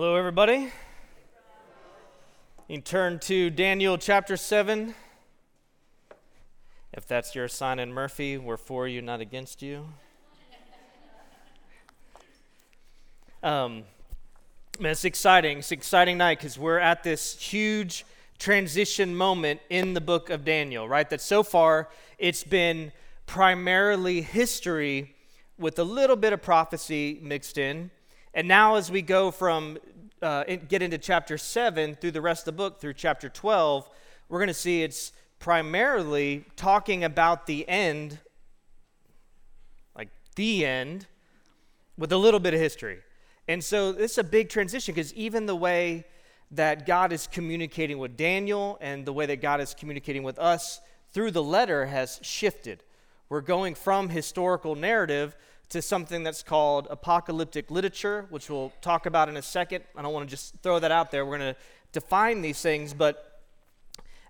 Hello, everybody. You can turn to Daniel chapter 7. If that's your sign in Murphy, we're for you, not against you. Um, it's exciting. It's exciting night because we're at this huge transition moment in the book of Daniel, right? That so far it's been primarily history with a little bit of prophecy mixed in. And now, as we go from uh, get into chapter 7 through the rest of the book, through chapter 12, we're going to see it's primarily talking about the end, like the end, with a little bit of history. And so this is a big transition because even the way that God is communicating with Daniel and the way that God is communicating with us through the letter has shifted. We're going from historical narrative to something that's called apocalyptic literature, which we'll talk about in a second. I don't want to just throw that out there. We're going to define these things, but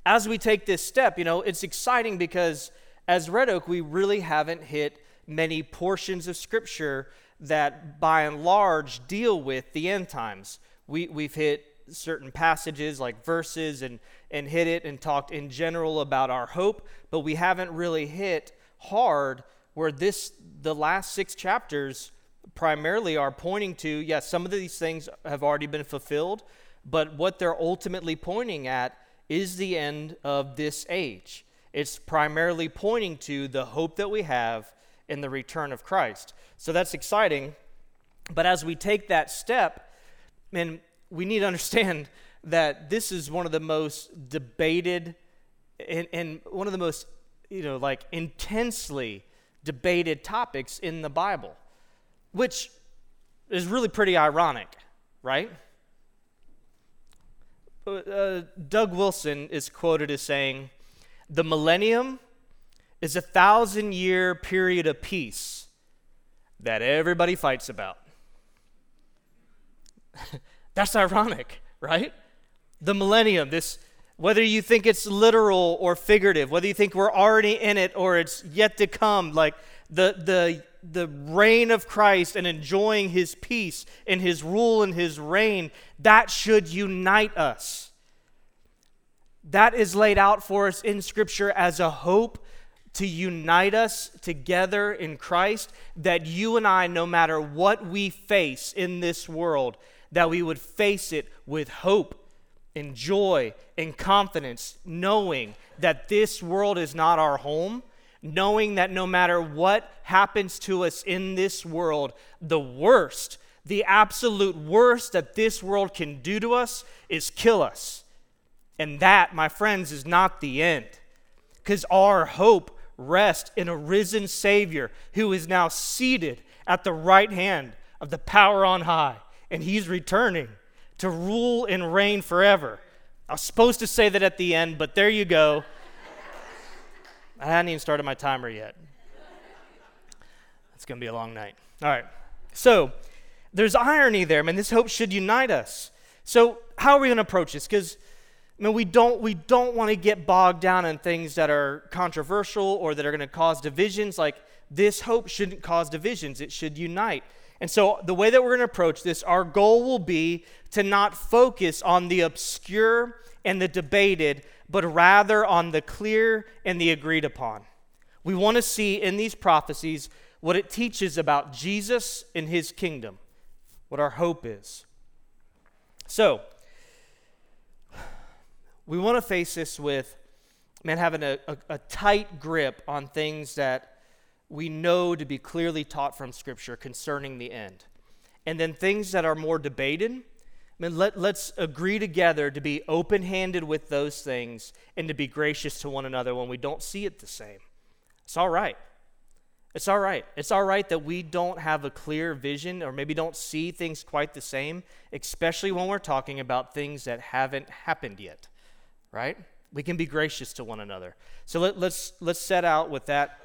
as we take this step, you know, it's exciting because as Red Oak, we really haven't hit many portions of Scripture that, by and large, deal with the end times. We, we've hit certain passages like verses and, and hit it and talked in general about our hope, but we haven't really hit hard where this the last six chapters primarily are pointing to yes some of these things have already been fulfilled but what they're ultimately pointing at is the end of this age. It's primarily pointing to the hope that we have in the return of christ. So that's exciting. But as we take that step and we need to understand that this is one of the most debated and, and one of the most you know like intensely debated topics in the Bible, which is really pretty ironic, right? Uh, Doug Wilson is quoted as saying, The millennium is a thousand year period of peace that everybody fights about. That's ironic, right? The millennium, this whether you think it's literal or figurative, whether you think we're already in it or it's yet to come, like the, the, the reign of Christ and enjoying his peace and his rule and his reign, that should unite us. That is laid out for us in Scripture as a hope to unite us together in Christ, that you and I, no matter what we face in this world, that we would face it with hope in joy and confidence, knowing that this world is not our home, knowing that no matter what happens to us in this world, the worst, the absolute worst that this world can do to us is kill us. And that, my friends, is not the end. Because our hope rests in a risen Savior who is now seated at the right hand of the power on high, and he's returning to rule and reign forever. I was supposed to say that at the end, but there you go. I hadn't even started my timer yet. It's going to be a long night. All right. So, there's irony there. I mean, this hope should unite us. So, how are we going to approach this? Because I mean, we don't we don't want to get bogged down in things that are controversial or that are going to cause divisions. Like this hope shouldn't cause divisions; it should unite. And so, the way that we're going to approach this, our goal will be to not focus on the obscure and the debated, but rather on the clear and the agreed upon. We want to see in these prophecies what it teaches about Jesus and his kingdom, what our hope is. So, we want to face this with, man, having a, a, a tight grip on things that we know to be clearly taught from Scripture concerning the end. And then things that are more debated, I mean, let, let's agree together to be open handed with those things and to be gracious to one another when we don't see it the same. It's all right. It's all right. It's all right that we don't have a clear vision or maybe don't see things quite the same, especially when we're talking about things that haven't happened yet, right? We can be gracious to one another. So let, let's, let's set out with that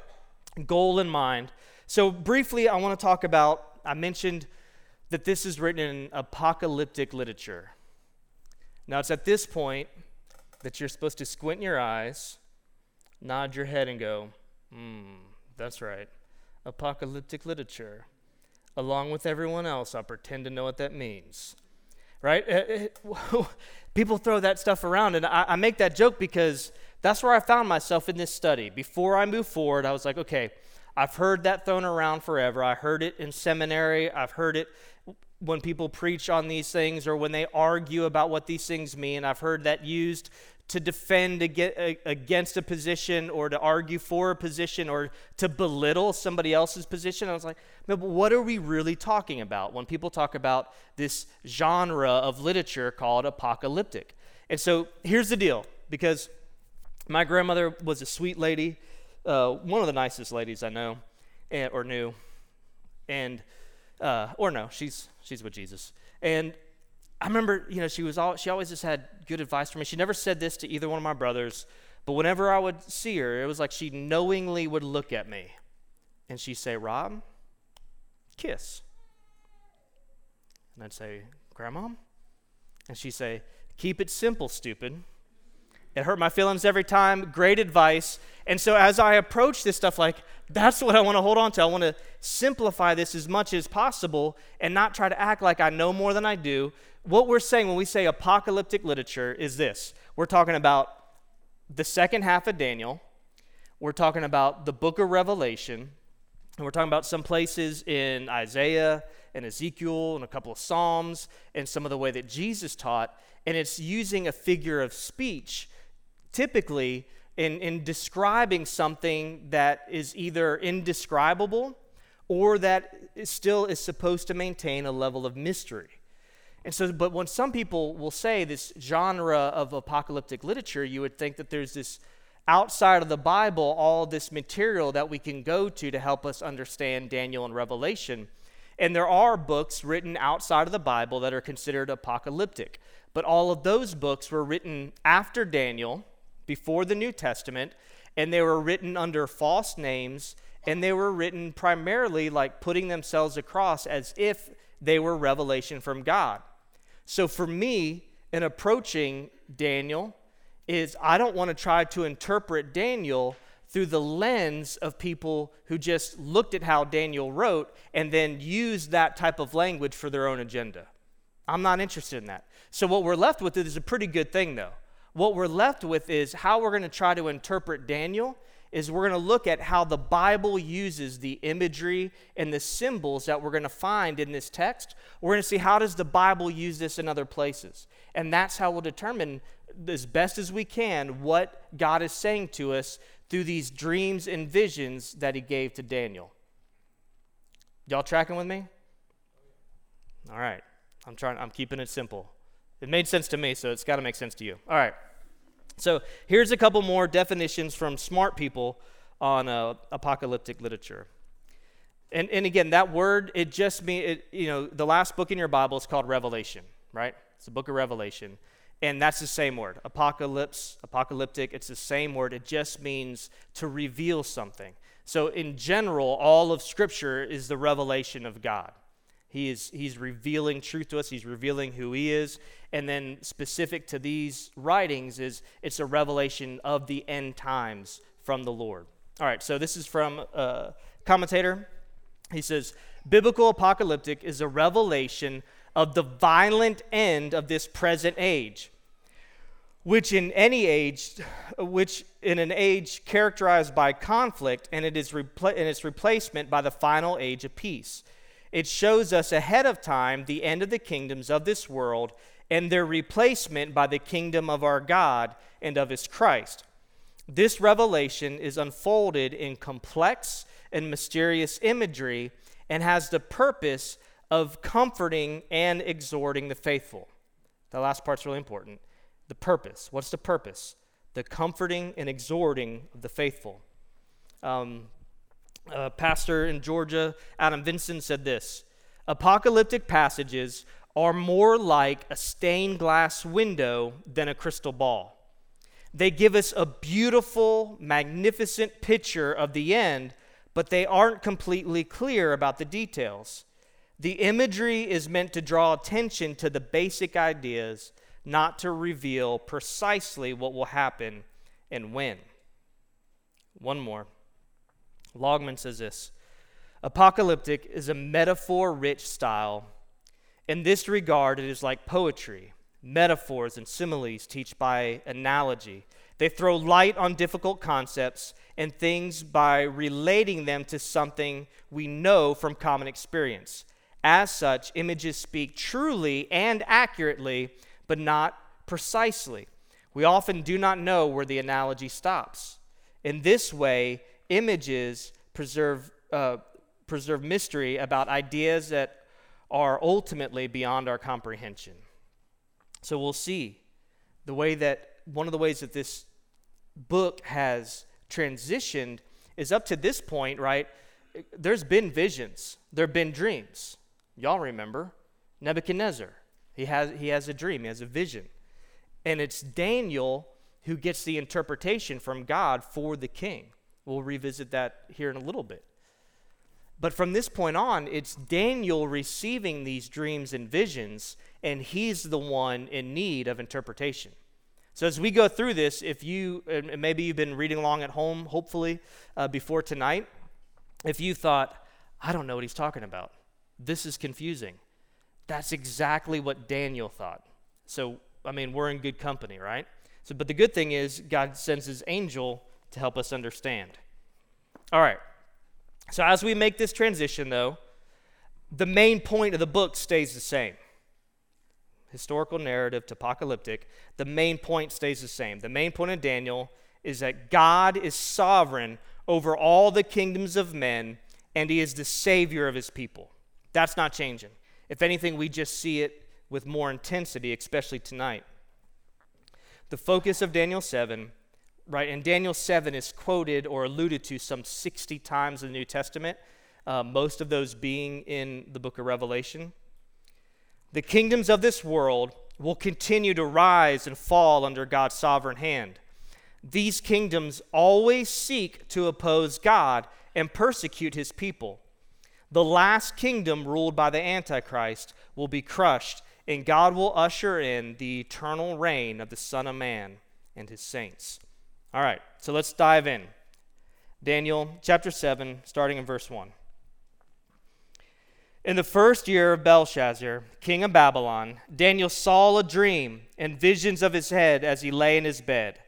goal in mind. So, briefly, I want to talk about I mentioned that this is written in apocalyptic literature. Now, it's at this point that you're supposed to squint your eyes, nod your head, and go, hmm, that's right, apocalyptic literature. Along with everyone else, I'll pretend to know what that means. right? People throw that stuff around, and I, I make that joke because that's where I found myself in this study. Before I moved forward, I was like, okay, I've heard that thrown around forever. I heard it in seminary, I've heard it when people preach on these things or when they argue about what these things mean. I've heard that used to defend against a position or to argue for a position or to belittle somebody else's position. I was like, but what are we really talking about when people talk about this genre of literature called apocalyptic? And so here's the deal because my grandmother was a sweet lady, uh, one of the nicest ladies I know and, or knew. And, uh, or no, she's, she's with Jesus. And I remember, you know, she was all, she always just had good advice for me. She never said this to either one of my brothers, but whenever I would see her, it was like she knowingly would look at me and she'd say, Rob, kiss. And I'd say, Grandma? And she'd say, Keep it simple, stupid. It hurt my feelings every time. Great advice. And so as I approach this stuff, like, that's what I want to hold on to. I want to simplify this as much as possible and not try to act like I know more than I do. What we're saying when we say apocalyptic literature is this we're talking about the second half of Daniel, we're talking about the book of Revelation, and we're talking about some places in Isaiah and Ezekiel and a couple of Psalms and some of the way that Jesus taught. And it's using a figure of speech typically in, in describing something that is either indescribable or that is still is supposed to maintain a level of mystery. And so, but when some people will say this genre of apocalyptic literature, you would think that there's this outside of the Bible, all this material that we can go to to help us understand Daniel and Revelation. And there are books written outside of the Bible that are considered apocalyptic. But all of those books were written after Daniel before the New Testament, and they were written under false names, and they were written primarily like putting themselves across as if they were revelation from God. So for me, in approaching Daniel, is I don't want to try to interpret Daniel through the lens of people who just looked at how Daniel wrote and then used that type of language for their own agenda. I'm not interested in that. So what we're left with is a pretty good thing though what we're left with is how we're going to try to interpret Daniel is we're going to look at how the Bible uses the imagery and the symbols that we're going to find in this text. We're going to see how does the Bible use this in other places. And that's how we'll determine as best as we can what God is saying to us through these dreams and visions that he gave to Daniel. Y'all tracking with me? All right. I'm trying I'm keeping it simple. It made sense to me, so it's got to make sense to you. All right. So here's a couple more definitions from smart people on uh, apocalyptic literature. And, and again, that word, it just means, you know, the last book in your Bible is called Revelation, right? It's the book of Revelation. And that's the same word. Apocalypse, apocalyptic, it's the same word. It just means to reveal something. So, in general, all of Scripture is the revelation of God. He is, he's revealing truth to us, he's revealing who he is. And then, specific to these writings, is it's a revelation of the end times from the Lord. All right, so this is from a commentator. He says, Biblical apocalyptic is a revelation of the violent end of this present age, which in any age, which in an age characterized by conflict, and it is repla- and its replacement by the final age of peace. It shows us ahead of time the end of the kingdoms of this world and their replacement by the kingdom of our God and of his Christ. This revelation is unfolded in complex and mysterious imagery and has the purpose of comforting and exhorting the faithful. The last part's really important. The purpose. What's the purpose? The comforting and exhorting of the faithful. Um, a pastor in Georgia, Adam Vinson, said this Apocalyptic passages are more like a stained glass window than a crystal ball. They give us a beautiful, magnificent picture of the end, but they aren't completely clear about the details. The imagery is meant to draw attention to the basic ideas, not to reveal precisely what will happen and when. One more. Longman says this Apocalyptic is a metaphor rich style In this regard, it is like poetry, metaphors, and similes teach by analogy. They throw light on difficult concepts and things by relating them to something we know from common experience. As such, images speak truly and accurately, but not precisely. We often do not know where the analogy stops. In this way, images preserve, uh, preserve mystery about ideas that are ultimately beyond our comprehension. So we'll see the way that one of the ways that this book has transitioned is up to this point, right? There's been visions, there have been dreams. Y'all remember Nebuchadnezzar. He has, he has a dream, he has a vision. And it's Daniel who gets the interpretation from God for the king. We'll revisit that here in a little bit. But from this point on, it's Daniel receiving these dreams and visions, and he's the one in need of interpretation. So, as we go through this, if you, and maybe you've been reading along at home, hopefully, uh, before tonight, if you thought, I don't know what he's talking about, this is confusing, that's exactly what Daniel thought. So, I mean, we're in good company, right? So, but the good thing is, God sends his angel to help us understand. All right. So, as we make this transition, though, the main point of the book stays the same historical narrative to apocalyptic, the main point stays the same. The main point of Daniel is that God is sovereign over all the kingdoms of men, and he is the savior of his people. That's not changing. If anything, we just see it with more intensity, especially tonight. The focus of Daniel 7 right? And Daniel 7 is quoted or alluded to some 60 times in the New Testament, uh, most of those being in the book of Revelation. The kingdoms of this world will continue to rise and fall under God's sovereign hand. These kingdoms always seek to oppose God and persecute his people. The last kingdom, ruled by the Antichrist, will be crushed, and God will usher in the eternal reign of the Son of Man and his saints. All right, so let's dive in. Daniel chapter 7, starting in verse 1. In the first year of Belshazzar, king of Babylon, Daniel saw a dream and visions of his head as he lay in his bed.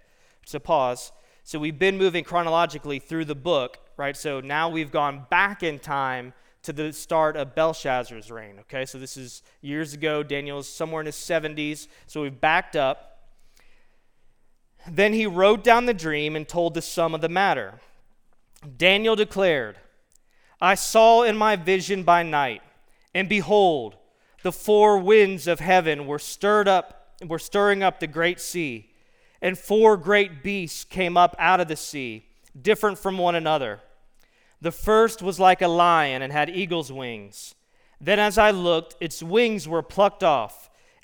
So, pause. So, we've been moving chronologically through the book, right? So, now we've gone back in time to the start of Belshazzar's reign, okay? So, this is years ago. Daniel's somewhere in his 70s. So, we've backed up. Then he wrote down the dream and told the sum of the matter. Daniel declared, I saw in my vision by night, and behold, the four winds of heaven were stirred up, were stirring up the great sea, and four great beasts came up out of the sea, different from one another. The first was like a lion and had eagle's wings. Then as I looked, its wings were plucked off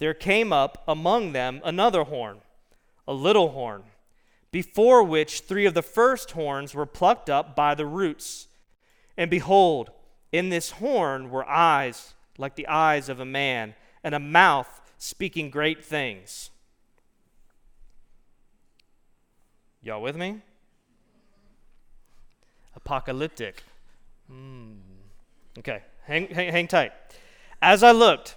there came up among them another horn, a little horn, before which three of the first horns were plucked up by the roots. And behold, in this horn were eyes like the eyes of a man, and a mouth speaking great things. Y'all with me? Apocalyptic. Mm. Okay, hang, hang, hang tight. As I looked,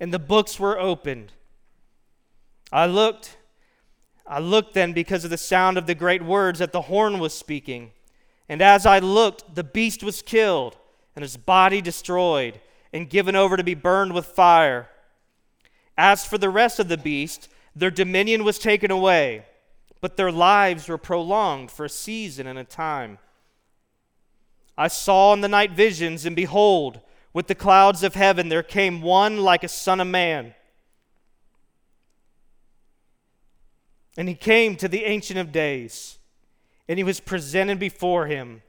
and the books were opened. I looked, I looked then because of the sound of the great words that the horn was speaking. And as I looked, the beast was killed, and his body destroyed, and given over to be burned with fire. As for the rest of the beast, their dominion was taken away, but their lives were prolonged for a season and a time. I saw in the night visions, and behold, with the clouds of heaven there came one like a son of man. And he came to the Ancient of Days, and he was presented before him.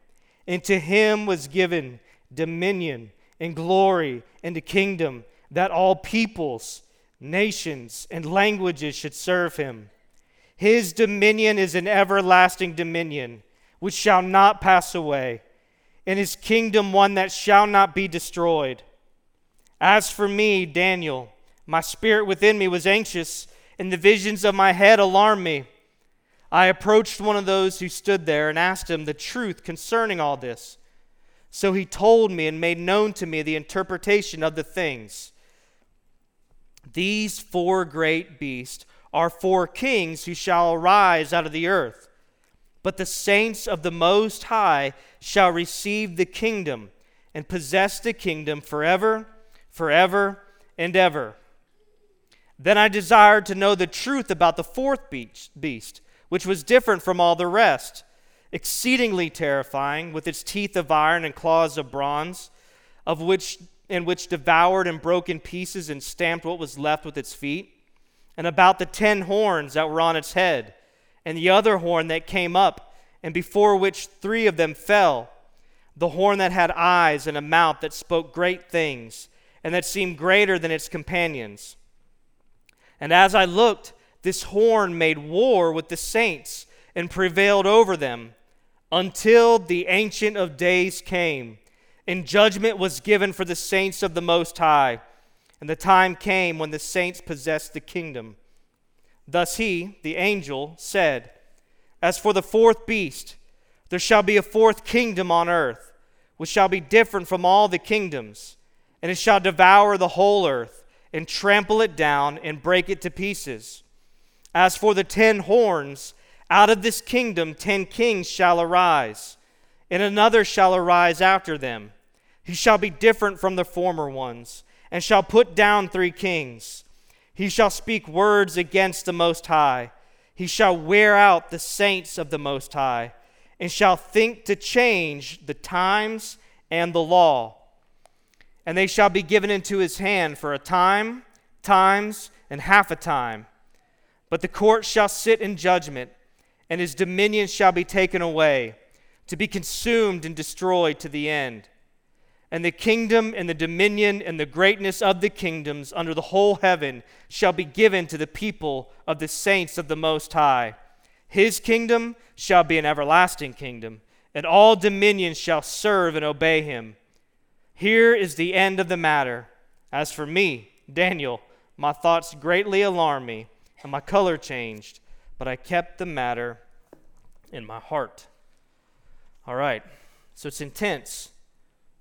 And to him was given dominion and glory and a kingdom that all peoples nations, and languages should serve him. His dominion is an everlasting dominion, which shall not pass away, and his kingdom one that shall not be destroyed. As for me, Daniel, my spirit within me was anxious, and the visions of my head alarmed me. I approached one of those who stood there and asked him the truth concerning all this. So he told me and made known to me the interpretation of the things. These four great beasts are four kings who shall arise out of the earth. But the saints of the Most High shall receive the kingdom and possess the kingdom forever, forever, and ever. Then I desired to know the truth about the fourth beast, which was different from all the rest, exceedingly terrifying, with its teeth of iron and claws of bronze, of which and which devoured and broke in pieces and stamped what was left with its feet, and about the ten horns that were on its head, and the other horn that came up, and before which three of them fell, the horn that had eyes and a mouth that spoke great things, and that seemed greater than its companions. And as I looked, this horn made war with the saints and prevailed over them until the Ancient of Days came and judgment was given for the saints of the Most High. And the time came when the saints possessed the kingdom. Thus he, the angel, said, As for the fourth beast, there shall be a fourth kingdom on earth, which shall be different from all the kingdoms, and it shall devour the whole earth, and trample it down, and break it to pieces. As for the ten horns, out of this kingdom ten kings shall arise, and another shall arise after them he shall be different from the former ones, and shall put down three kings. He shall speak words against the Most High. He shall wear out the saints of the Most High, and shall think to change the times and the law. And they shall be given into his hand for a time, times, and half a time. But the court shall sit in judgment, and his dominion shall be taken away, to be consumed and destroyed to the end and the kingdom and the dominion and the greatness of the kingdoms under the whole heaven shall be given to the people of the saints of the Most High. His kingdom shall be an everlasting kingdom, and all dominions shall serve and obey him. Here is the end of the matter. As for me, Daniel, my thoughts greatly alarmed me, and my color changed, but I kept the matter in my heart. All right, so it's intense.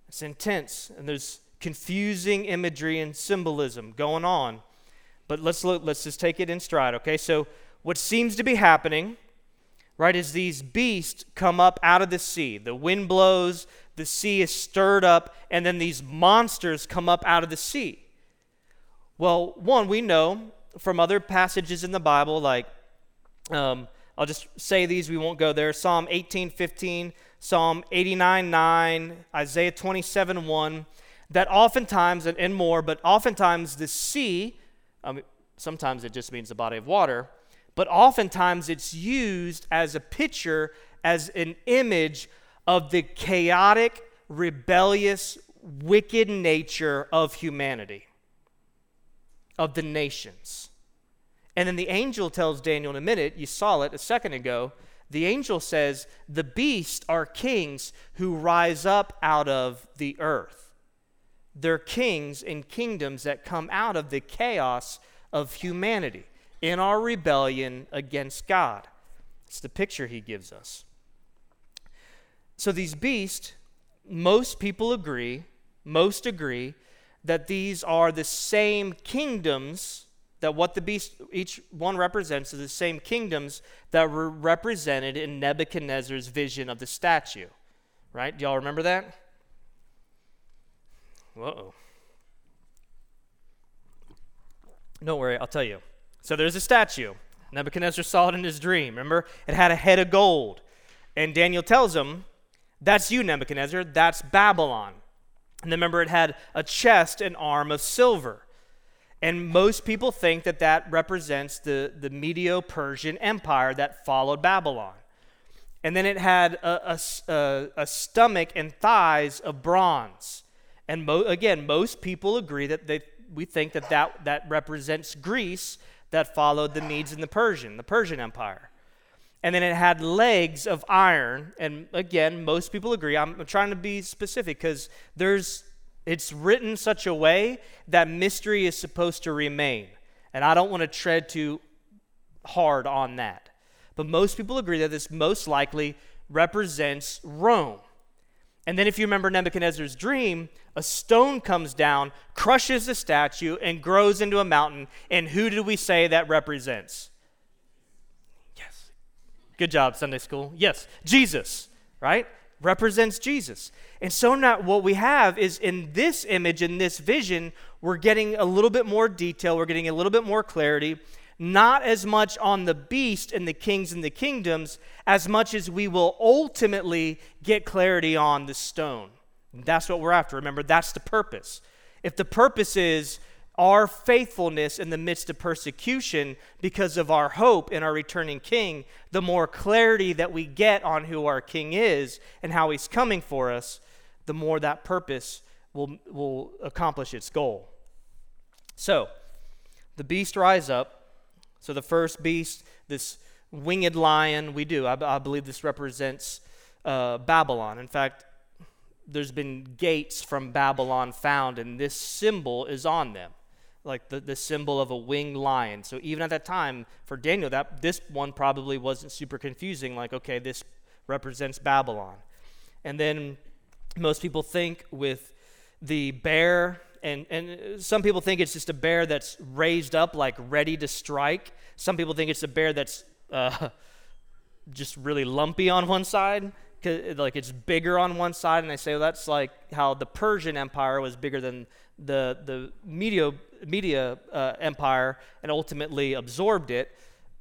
It's intense, and there's confusing imagery and symbolism going on. But let's look, let's just take it in stride, okay? So what seems to be happening, right, is these beasts come up out of the sea. The wind blows, the sea is stirred up, and then these monsters come up out of the sea. Well, one, we know from other passages in the Bible, like um, I'll just say these, we won't go there. Psalm 18, 15 Psalm 89 9, Isaiah 27 1, that oftentimes, and, more, but oftentimes the sea, mean, sometimes it just means the body of water, but oftentimes it's used as a picture, as an image of the chaotic, rebellious, wicked nature of humanity, of the nations. And then the angel tells Daniel in a minute, you saw it a second ago, the angel says, The beasts are kings who rise up out of the earth. They're kings and kingdoms that come out of the chaos of humanity in our rebellion against God. It's the picture he gives us. So these beasts, most people agree, most agree that these are the same kingdoms that what the beast each one represents is the same kingdoms that were represented in Nebuchadnezzar's vision of the statue. Right? Do y'all remember that? Whoa. Don't worry, I'll tell you. So there's a statue. Nebuchadnezzar saw it in his dream. Remember? It had a head of gold. And Daniel tells him, That's you, Nebuchadnezzar. That's Babylon. And remember, it had a chest and arm of silver. And most people think that that represents the, the Medo Persian Empire that followed Babylon. And then it had a, a, a, stomach and thighs of bronze. And mo- again, most people agree that they, we think that, that that represents Greece that followed the Medes and the Persian, the Persian Empire. And then it had legs of iron. And again, most people agree. I'm trying to be specific because there's it's written such a way that mystery is supposed to remain. And I don't want to tread too hard on that. But most people agree that this most likely represents Rome. And then, if you remember Nebuchadnezzar's dream, a stone comes down, crushes the statue, and grows into a mountain. And who do we say that represents? Yes. Good job, Sunday school. Yes, Jesus, right? Represents Jesus. And so now what we have is in this image, in this vision, we're getting a little bit more detail, we're getting a little bit more clarity not as much on the beast and the kings and the kingdoms as much as we will ultimately get clarity on the stone. That's what we're after. Remember, that's the purpose. If the purpose is our faithfulness in the midst of persecution because of our hope in our returning king, the more clarity that we get on who our king is and how he's coming for us, the more that purpose will, will accomplish its goal. So, the beast rise up so the first beast, this winged lion, we do. I, I believe this represents uh, Babylon. In fact, there's been gates from Babylon found, and this symbol is on them, like the, the symbol of a winged lion. So even at that time, for Daniel, that this one probably wasn't super confusing. Like, okay, this represents Babylon. And then most people think with the bear and, and some people think it's just a bear that's raised up, like ready to strike. Some people think it's a bear that's uh, just really lumpy on one side, like it's bigger on one side. And they say well, that's like how the Persian Empire was bigger than the, the Media, Media uh, Empire and ultimately absorbed it.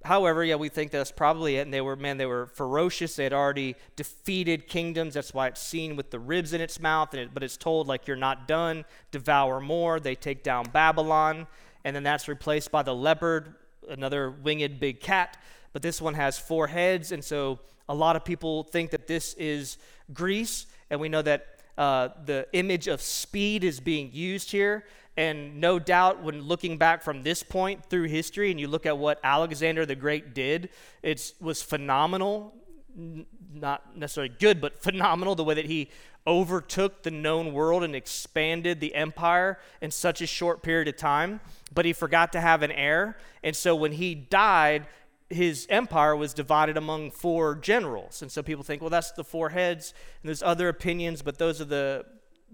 However, yeah, we think that's probably it. And they were, man, they were ferocious. They had already defeated kingdoms. That's why it's seen with the ribs in its mouth. It, but it's told, like, you're not done, devour more. They take down Babylon. And then that's replaced by the leopard, another winged big cat. But this one has four heads. And so a lot of people think that this is Greece. And we know that uh, the image of speed is being used here. And no doubt, when looking back from this point through history, and you look at what Alexander the Great did, it was phenomenal. Not necessarily good, but phenomenal the way that he overtook the known world and expanded the empire in such a short period of time. But he forgot to have an heir. And so when he died, his empire was divided among four generals. And so people think, well, that's the four heads. And there's other opinions, but those are the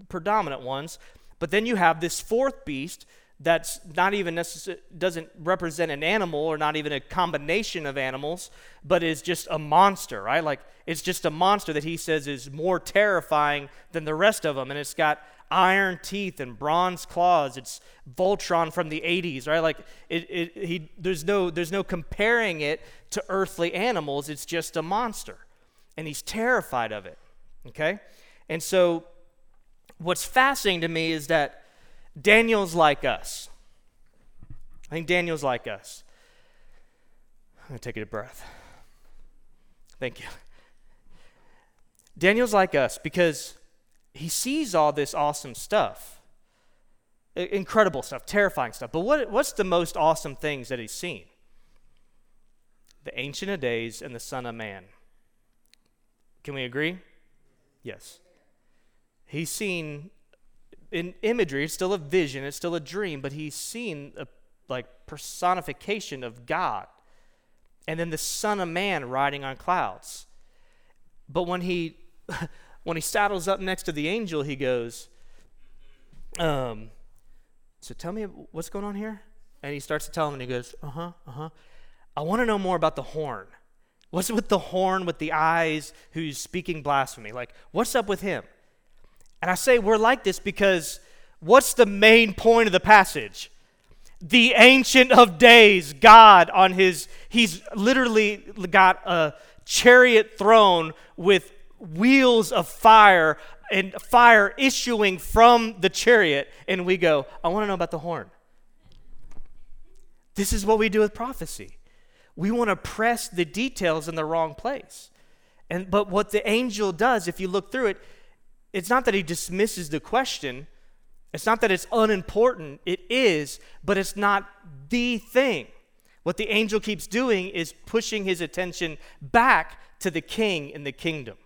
predominant ones. But then you have this fourth beast that's not even necessary, doesn't represent an animal or not even a combination of animals, but is just a monster, right? Like it's just a monster that he says is more terrifying than the rest of them. And it's got iron teeth and bronze claws. It's Voltron from the 80s, right? Like it, it, he, there's, no, there's no comparing it to earthly animals. It's just a monster. And he's terrified of it, okay? And so what's fascinating to me is that Daniel's like us. I think Daniel's like us. I'm to take a breath. Thank you. Daniel's like us because he sees all this awesome stuff, incredible stuff, terrifying stuff. But what, what's the most awesome things that he's seen? The Ancient of Days and the Son of Man. Can we agree? Yes. He's seen in imagery, it's still a vision, it's still a dream, but he's seen a, like personification of God. And then the Son of Man riding on clouds. But when he when he saddles up next to the angel, he goes, um, so tell me what's going on here? And he starts to tell him, and he goes, uh huh, uh huh. I want to know more about the horn. What's with the horn with the eyes who's speaking blasphemy? Like, what's up with him? And I say we're like this because what's the main point of the passage? The Ancient of Days, God on his, he's literally got a chariot throne with wheels of fire and fire issuing from the chariot, and we go, I want to know about the horn. This is what we do with prophecy. We want to press the details in the wrong place. And but what the angel does, if you look through it, it's not that he dismisses the question. It's not that it's unimportant. It is, but it's not the thing. What the angel keeps doing is pushing his attention back to the king and the kingdom.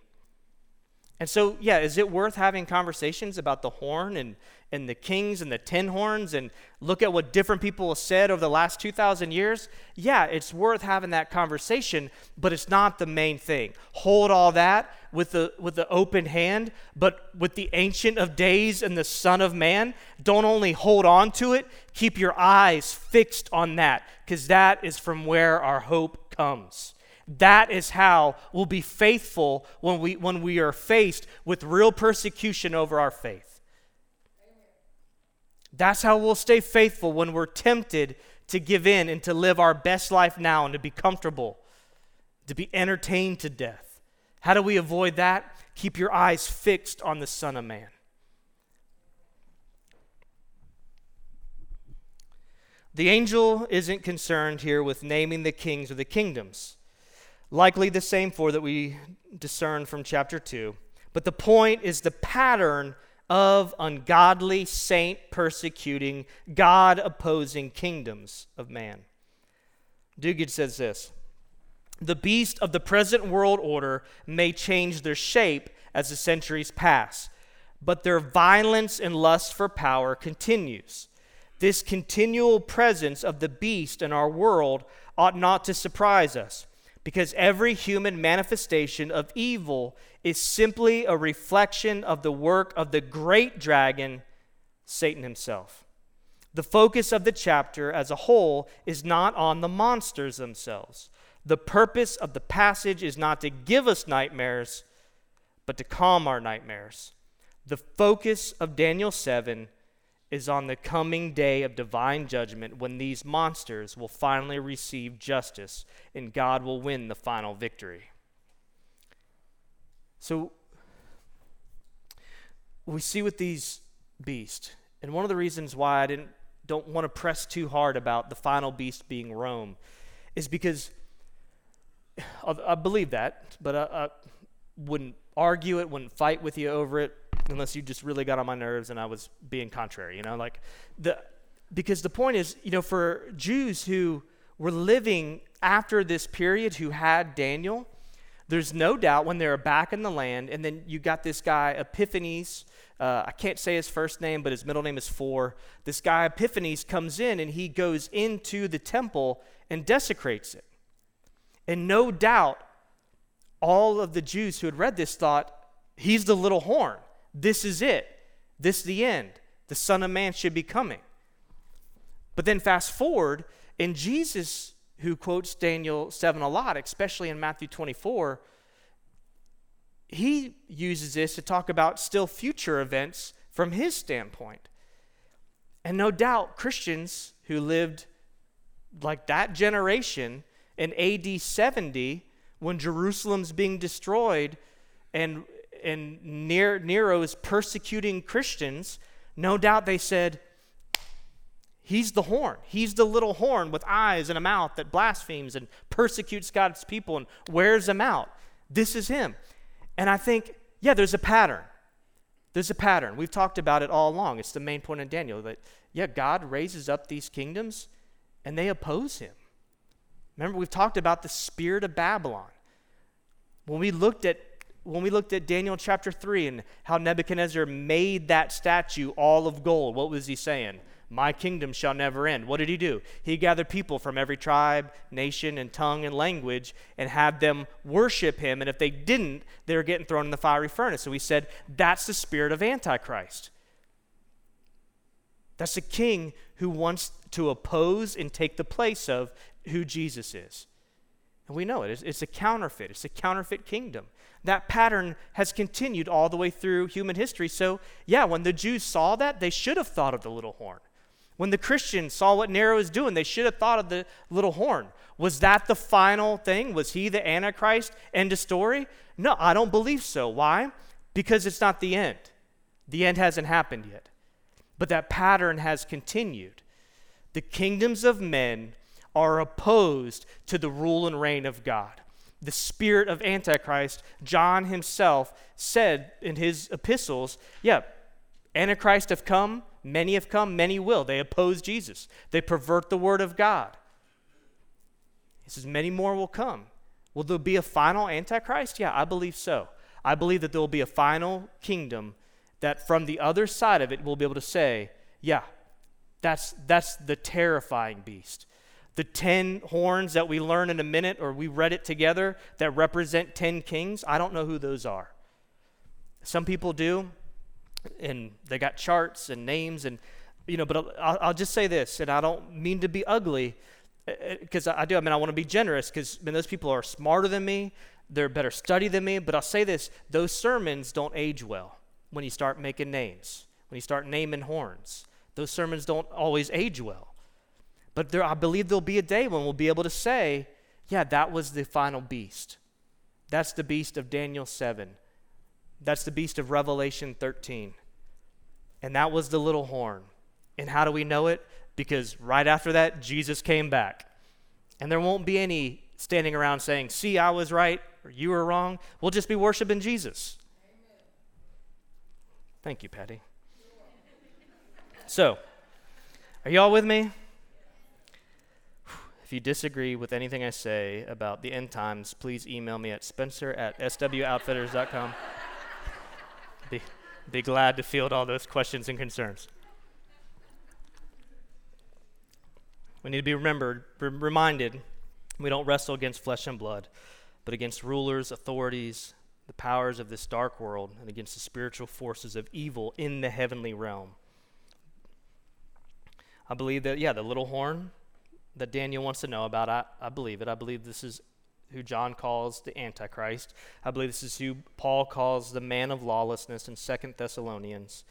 And so, yeah, is it worth having conversations about the horn and, and the kings and the ten horns and look at what different people have said over the last 2,000 years? Yeah, it's worth having that conversation, but it's not the main thing. Hold all that with the, with the open hand, but with the Ancient of Days and the Son of Man, don't only hold on to it, keep your eyes fixed on that, because that is from where our hope comes. That is how we'll be faithful when we, when we are faced with real persecution over our faith. That's how we'll stay faithful when we're tempted to give in and to live our best life now and to be comfortable, to be entertained to death. How do we avoid that? Keep your eyes fixed on the Son of Man. The angel isn't concerned here with naming the kings or the kingdoms likely the same four that we discern from chapter 2. But the point is the pattern of ungodly, saint persecuting, God opposing kingdoms of man. Duguid says this The beast of the present world order may change their shape as the centuries pass, but their violence and lust for power continues. This continual presence of the beast in our world ought not to surprise us because every human manifestation of evil is simply a reflection of the work of the great dragon, Satan himself. The focus of the chapter as a whole is not on the monsters themselves. The purpose of the passage is not to give us nightmares, but to calm our nightmares. The focus of Daniel 7 is on the coming day of divine judgment when these monsters will finally receive justice and God will win the final victory. So, we see with these beasts, and one of the reasons why I didn't don't want to press too hard about the final beast being Rome is because I, believe that, but I, I wouldn't argue it, wouldn't fight with you over it unless you just really got on my nerves and I was being contrary, you know, like the because the point is, you know, for Jews who were living after this period who had Daniel, there's no doubt when they're back in the land, and then you got this guy Epiphanes. Uh, I can't say his first name, but his middle name is Four. This guy Epiphanes comes in and he goes into the temple and desecrates it. And no doubt, all of the Jews who had read this thought, he's the little horn. This is it. This is the end. The Son of Man should be coming. But then fast forward, and Jesus, who quotes Daniel 7 a lot, especially in Matthew 24, he uses this to talk about still future events from his standpoint. And no doubt, Christians who lived like that generation in AD 70, when Jerusalem's being destroyed and and Nero is persecuting Christians, no doubt they said, He's the horn. He's the little horn with eyes and a mouth that blasphemes and persecutes God's people and wears them out. This is him. And I think, yeah, there's a pattern. There's a pattern. We've talked about it all along. It's the main point in Daniel that, yeah, God raises up these kingdoms and they oppose him. Remember, we've talked about the spirit of Babylon. When we looked at when we looked at Daniel chapter 3 and how Nebuchadnezzar made that statue all of gold, what was he saying? My kingdom shall never end. What did he do? He gathered people from every tribe, nation, and tongue and language and had them worship him. And if they didn't, they were getting thrown in the fiery furnace. So he said, That's the spirit of Antichrist. That's a king who wants to oppose and take the place of who Jesus is. And we know it. It's, it's a counterfeit. It's a counterfeit kingdom. That pattern has continued all the way through human history. So, yeah, when the Jews saw that, they should have thought of the little horn. When the Christians saw what Nero was doing, they should have thought of the little horn. Was that the final thing? Was he the Antichrist? End of story? No, I don't believe so. Why? Because it's not the end. The end hasn't happened yet. But that pattern has continued. The kingdoms of men are opposed to the rule and reign of God. The spirit of Antichrist, John himself said in his epistles, yeah, Antichrist have come, many have come, many will. They oppose Jesus, they pervert the word of God. He says, many more will come. Will there be a final Antichrist? Yeah, I believe so. I believe that there will be a final kingdom that from the other side of it we'll be able to say, yeah, that's, that's the terrifying beast. The 10 horns that we learn in a minute, or we read it together, that represent 10 kings, I don't know who those are. Some people do, and they got charts and names, and, you know, but I'll, I'll just say this, and I don't mean to be ugly, because uh, uh, I do, I mean, I want to be generous, because I mean, those people are smarter than me, they're better studied than me, but I'll say this those sermons don't age well when you start making names, when you start naming horns. Those sermons don't always age well. But there, I believe there'll be a day when we'll be able to say, yeah, that was the final beast. That's the beast of Daniel 7. That's the beast of Revelation 13. And that was the little horn. And how do we know it? Because right after that, Jesus came back. And there won't be any standing around saying, see, I was right or you were wrong. We'll just be worshiping Jesus. Thank you, Patty. So, are y'all with me? If you disagree with anything I say about the end times, please email me at spencer at swoutfitters.com. be, be glad to field all those questions and concerns. We need to be remembered, reminded, we don't wrestle against flesh and blood, but against rulers, authorities, the powers of this dark world and against the spiritual forces of evil in the heavenly realm. I believe that, yeah, the little horn that Daniel wants to know about, I, I believe it. I believe this is who John calls the Antichrist. I believe this is who Paul calls the man of lawlessness in Second Thessalonians.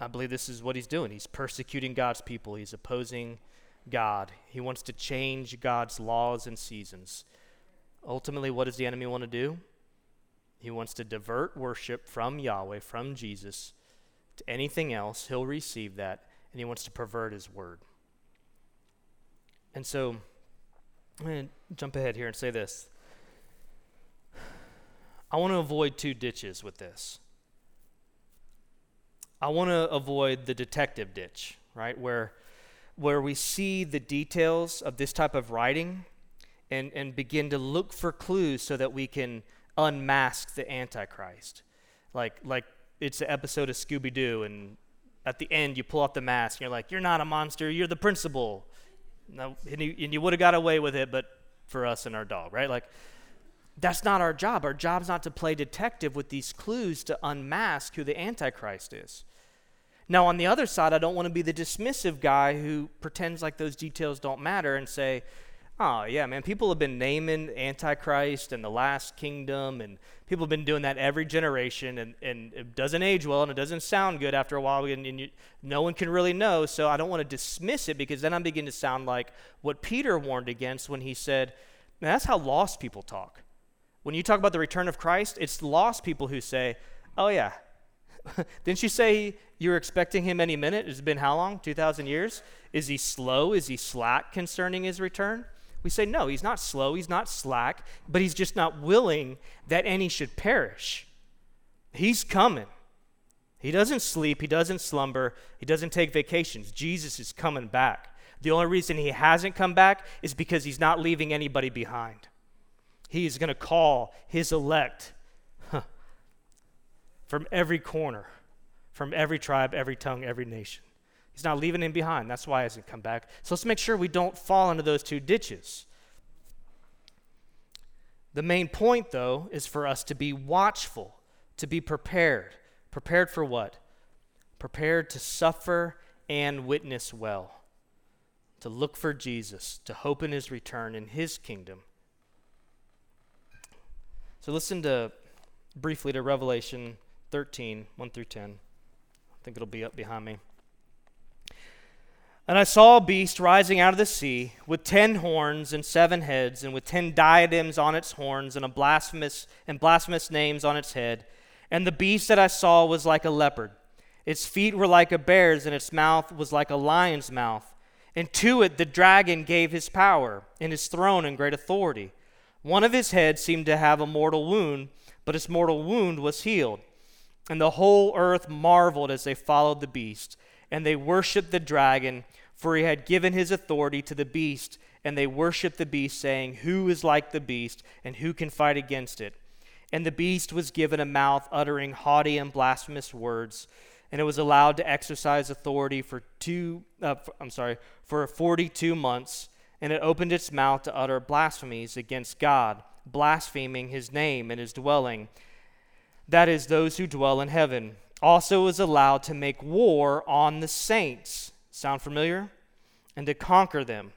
I believe this is what he's doing. He's persecuting God's people, he's opposing God. He wants to change God's laws and seasons. Ultimately, what does the enemy want to do? He wants to divert worship from Yahweh, from Jesus, to anything else. He'll receive that, and he wants to pervert his word. And so, I'm going to jump ahead here and say this. I want to avoid two ditches with this. I want to avoid the detective ditch, right? Where, where we see the details of this type of writing and, and begin to look for clues so that we can unmask the Antichrist. Like, like it's an episode of Scooby Doo, and at the end you pull off the mask, and you're like, You're not a monster, you're the principal. No, and you, and you would have got away with it, but for us and our dog, right? Like, that's not our job. Our job's not to play detective with these clues to unmask who the Antichrist is. Now, on the other side, I don't want to be the dismissive guy who pretends like those details don't matter and say, Oh, yeah, man. People have been naming Antichrist and the last kingdom, and people have been doing that every generation, and, and it doesn't age well and it doesn't sound good after a while, and, and you, no one can really know. So I don't want to dismiss it because then I'm beginning to sound like what Peter warned against when he said, that's how lost people talk. When you talk about the return of Christ, it's lost people who say, oh, yeah. Didn't you say you were expecting him any minute? It's been how long? 2,000 years? Is he slow? Is he slack concerning his return? We say, no, he's not slow, he's not slack, but he's just not willing that any should perish. He's coming. He doesn't sleep, he doesn't slumber, he doesn't take vacations. Jesus is coming back. The only reason he hasn't come back is because he's not leaving anybody behind. He is going to call his elect from every corner, from every tribe, every tongue, every nation. He's not leaving him behind. That's why he hasn't come back. So let's make sure we don't fall into those two ditches. The main point, though, is for us to be watchful, to be prepared. Prepared for what? Prepared to suffer and witness well, to look for Jesus, to hope in his return in his kingdom. So listen to briefly to Revelation 13, 1 through 10. I think it'll be up behind me. And I saw a beast rising out of the sea with ten horns and seven heads, and with ten diadems on its horns, and a blasphemous and blasphemous names on its head. And the beast that I saw was like a leopard. Its feet were like a bear's, and its mouth was like a lion's mouth. And to it the dragon gave his power, and his throne and great authority. One of his heads seemed to have a mortal wound, but his mortal wound was healed. And the whole earth marveled as they followed the beast, and they worshiped the dragon, for he had given his authority to the beast. And they worshiped the beast, saying, Who is like the beast, and who can fight against it? And the beast was given a mouth uttering haughty and blasphemous words, and it was allowed to exercise authority for two, uh, for, I'm sorry, for 42 months and it opened its mouth to utter blasphemies against God, blaspheming his name and his dwelling. That is, those who dwell in heaven. Also was allowed to make war on the saints. Sound familiar? And to conquer them.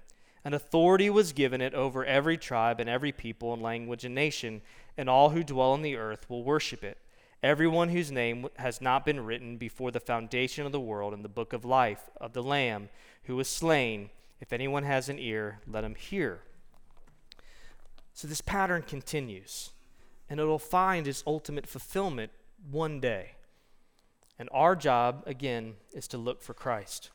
An authority was given it over every tribe and every people and language and nation, and all who dwell on the earth will worship it. Everyone whose name has not been written before the foundation of the world in the book of life of the Lamb who was slain if anyone has an ear, let him hear. So this pattern continues, and it'll find its ultimate fulfillment one day. And our job, again, is to look for Christ.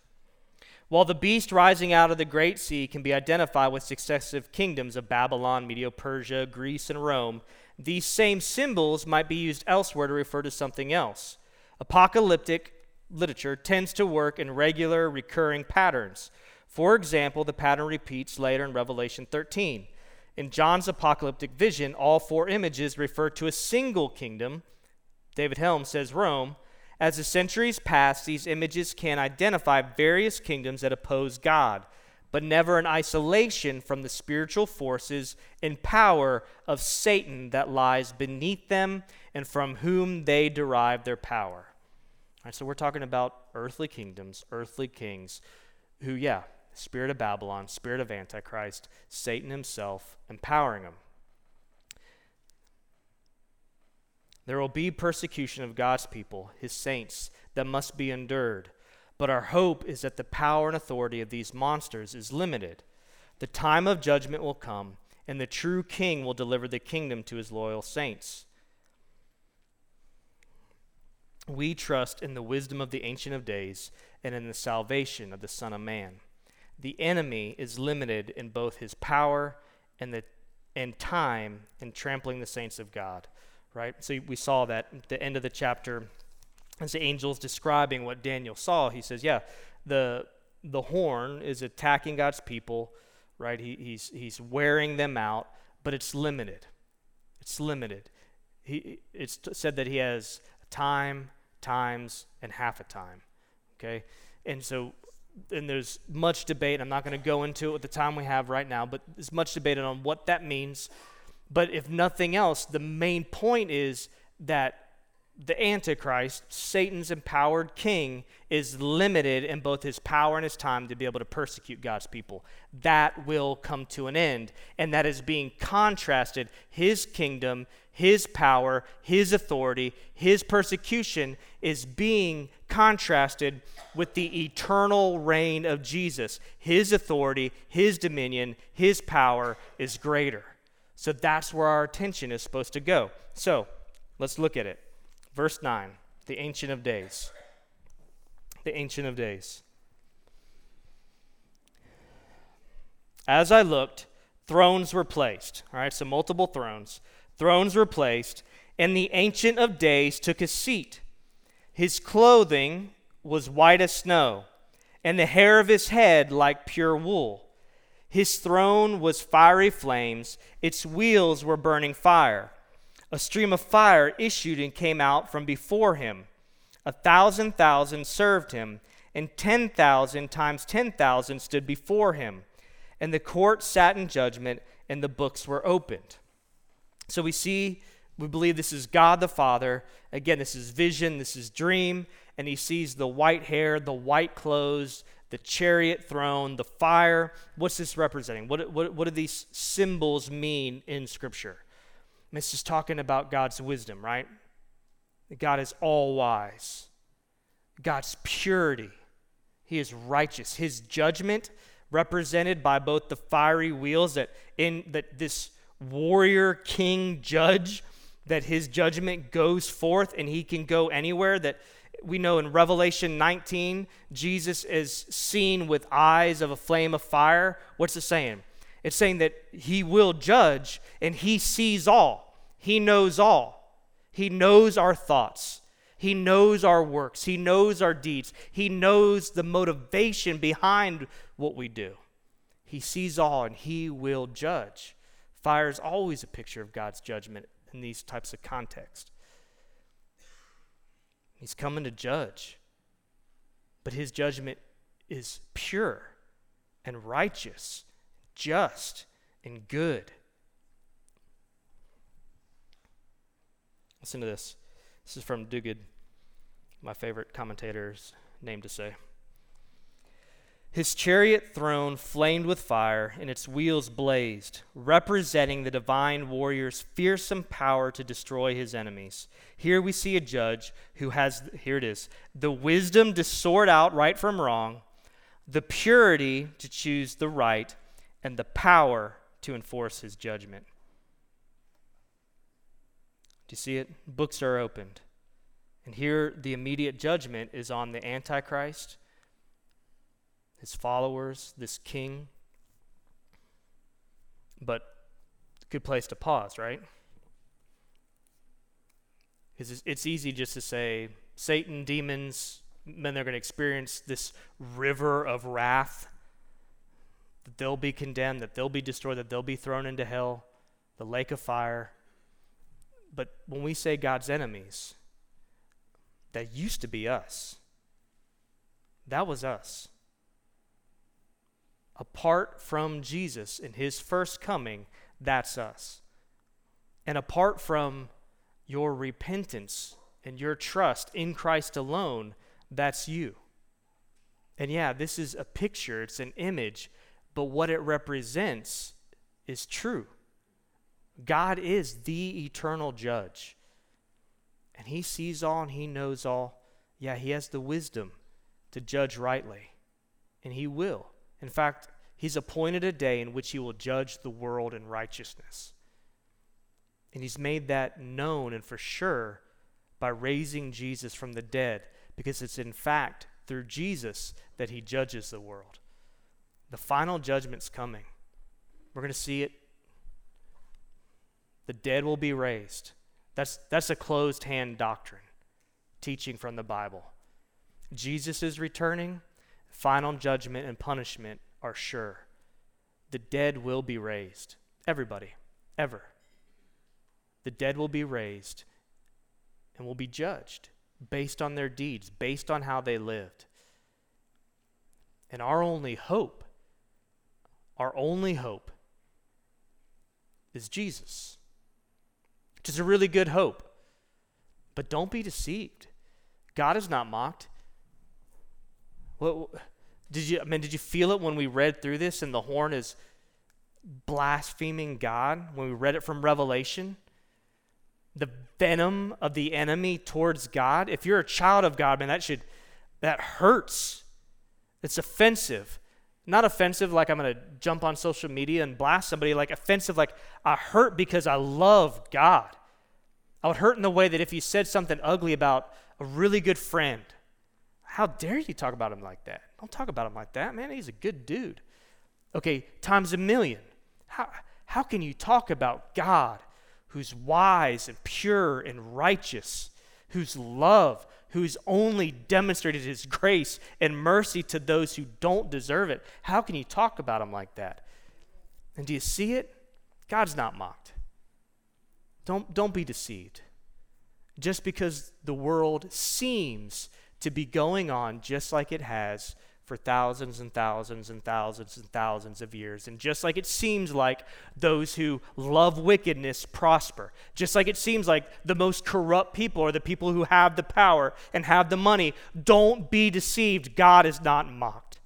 While the beast rising out of the great sea can be identified with successive kingdoms of Babylon, Medo Persia, Greece, and Rome, these same symbols might be used elsewhere to refer to something else. Apocalyptic literature tends to work in regular, recurring patterns. For example, the pattern repeats later in Revelation 13. In John's apocalyptic vision, all four images refer to a single kingdom. David Helm says Rome. As the centuries pass, these images can identify various kingdoms that oppose God, but never in isolation from the spiritual forces and power of Satan that lies beneath them and from whom they derive their power. All right, so we're talking about earthly kingdoms, earthly kings, who, yeah, spirit of Babylon, spirit of Antichrist, Satan himself empowering them. There will be persecution of God's people, his saints, that must be endured. But our hope is that the power and authority of these monsters is limited. The time of judgment will come, and the true king will deliver the kingdom to his loyal saints. We trust in the wisdom of the Ancient of Days and in the salvation of the Son of Man the enemy is limited in both his power and the and time in trampling the saints of God. Right? So we saw that at the end of the chapter as the angel's describing what Daniel saw, he says, Yeah, the the horn is attacking God's people, right? He, he's he's wearing them out, but it's limited. It's limited. He it's said that he has time, times, and half a time. Okay? And so and there's much debate. I'm not going to go into it with the time we have right now, but there's much debate on what that means. But if nothing else, the main point is that the Antichrist, Satan's empowered king, is limited in both his power and his time to be able to persecute God's people. That will come to an end. And that is being contrasted. His kingdom, his power, his authority, his persecution is being contrasted with the eternal reign of Jesus. His authority, his dominion, his power is greater. So that's where our attention is supposed to go. So let's look at it. Verse 9 the Ancient of Days. The Ancient of Days. As I looked, thrones were placed. All right, so multiple thrones. Thrones were placed, and the Ancient of Days took a seat. His clothing was white as snow, and the hair of his head like pure wool. His throne was fiery flames, its wheels were burning fire. A stream of fire issued and came out from before him. A thousand thousand served him, and ten thousand times ten thousand stood before him. And the court sat in judgment, and the books were opened. So we see, we believe this is God the Father. Again, this is vision, this is dream, and he sees the white hair, the white clothes, the chariot throne, the fire. What's this representing? What, what, what do these symbols mean in Scripture? And it's just talking about God's wisdom, right? God is all wise, God's purity. He is righteous. His judgment, represented by both the fiery wheels that in that this warrior king judge, that his judgment goes forth and he can go anywhere. That we know in Revelation 19, Jesus is seen with eyes of a flame of fire. What's it saying? It's saying that he will judge and he sees all. He knows all. He knows our thoughts. He knows our works. He knows our deeds. He knows the motivation behind what we do. He sees all and he will judge. Fire is always a picture of God's judgment in these types of context. He's coming to judge. But his judgment is pure and righteous, just and good. Listen to this. This is from Duguid, my favorite commentator's name to say. His chariot throne flamed with fire, and its wheels blazed, representing the divine warrior's fearsome power to destroy his enemies. Here we see a judge who has, here it is, the wisdom to sort out right from wrong, the purity to choose the right, and the power to enforce his judgment. Do you see it? Books are opened. And here the immediate judgment is on the Antichrist, his followers, this king. But good place to pause, right? Because it's easy just to say Satan, demons, then they're going to experience this river of wrath, that they'll be condemned, that they'll be destroyed, that they'll be thrown into hell, the lake of fire. But when we say God's enemies, that used to be us. That was us. Apart from Jesus in his first coming, that's us. And apart from your repentance and your trust in Christ alone, that's you. And yeah, this is a picture, it's an image, but what it represents is true. God is the eternal judge. And he sees all and he knows all. Yeah, he has the wisdom to judge rightly. And he will. In fact, he's appointed a day in which he will judge the world in righteousness. And he's made that known and for sure by raising Jesus from the dead, because it's in fact through Jesus that he judges the world. The final judgment's coming. We're going to see it the dead will be raised. That's, that's a closed hand doctrine, teaching from the Bible. Jesus is returning. Final judgment and punishment are sure. The dead will be raised. Everybody, ever. The dead will be raised and will be judged based on their deeds, based on how they lived. And our only hope, our only hope, is Jesus which is a really good hope. But don't be deceived. God is not mocked. What did you I mean did you feel it when we read through this and the horn is blaspheming God when we read it from Revelation? The venom of the enemy towards God. If you're a child of God, man, that should that hurts. It's offensive. Not offensive like I'm going to jump on social media and blast somebody, like offensive like I hurt because I love God. I would hurt in the way that if you said something ugly about a really good friend, how dare you talk about him like that? Don't talk about him like that, man. He's a good dude. Okay, times a million. How, how can you talk about God who's wise and pure and righteous, whose love, who's only demonstrated his grace and mercy to those who don't deserve it. How can you talk about him like that? And do you see it? God's not mocked. Don't, don't be deceived. Just because the world seems to be going on just like it has for thousands and thousands and thousands and thousands of years. And just like it seems like those who love wickedness prosper, just like it seems like the most corrupt people are the people who have the power and have the money, don't be deceived. God is not mocked.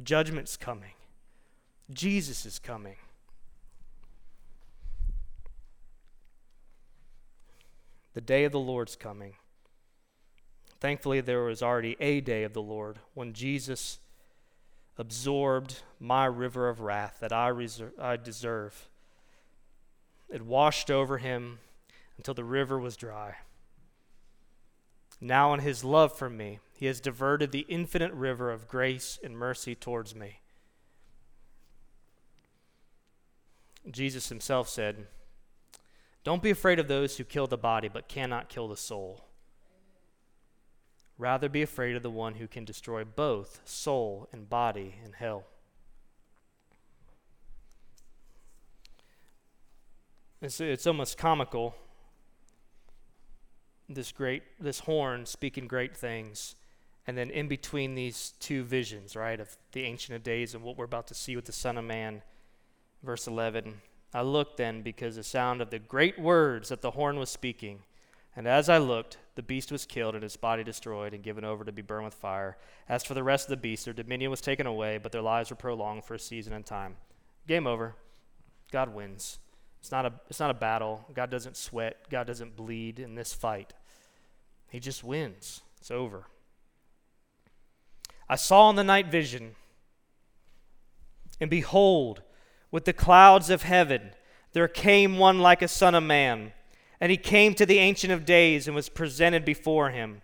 Judgment's coming, Jesus is coming. The day of the Lord's coming. Thankfully, there was already a day of the Lord when Jesus absorbed my river of wrath that I, reserve, I deserve. It washed over him until the river was dry. Now, in his love for me, he has diverted the infinite river of grace and mercy towards me. Jesus himself said, don't be afraid of those who kill the body but cannot kill the soul. Rather, be afraid of the one who can destroy both soul and body in hell. It's, it's almost comical. This great, this horn speaking great things, and then in between these two visions, right, of the Ancient of Days and what we're about to see with the Son of Man, verse 11 I looked then because the sound of the great words that the horn was speaking. And as I looked, the beast was killed and its body destroyed and given over to be burned with fire. As for the rest of the beasts, their dominion was taken away, but their lives were prolonged for a season and time. Game over. God wins. It's not a, it's not a battle. God doesn't sweat. God doesn't bleed in this fight. He just wins. It's over. I saw in the night vision, and behold, with the clouds of heaven, there came one like a son of man. And he came to the Ancient of Days and was presented before him.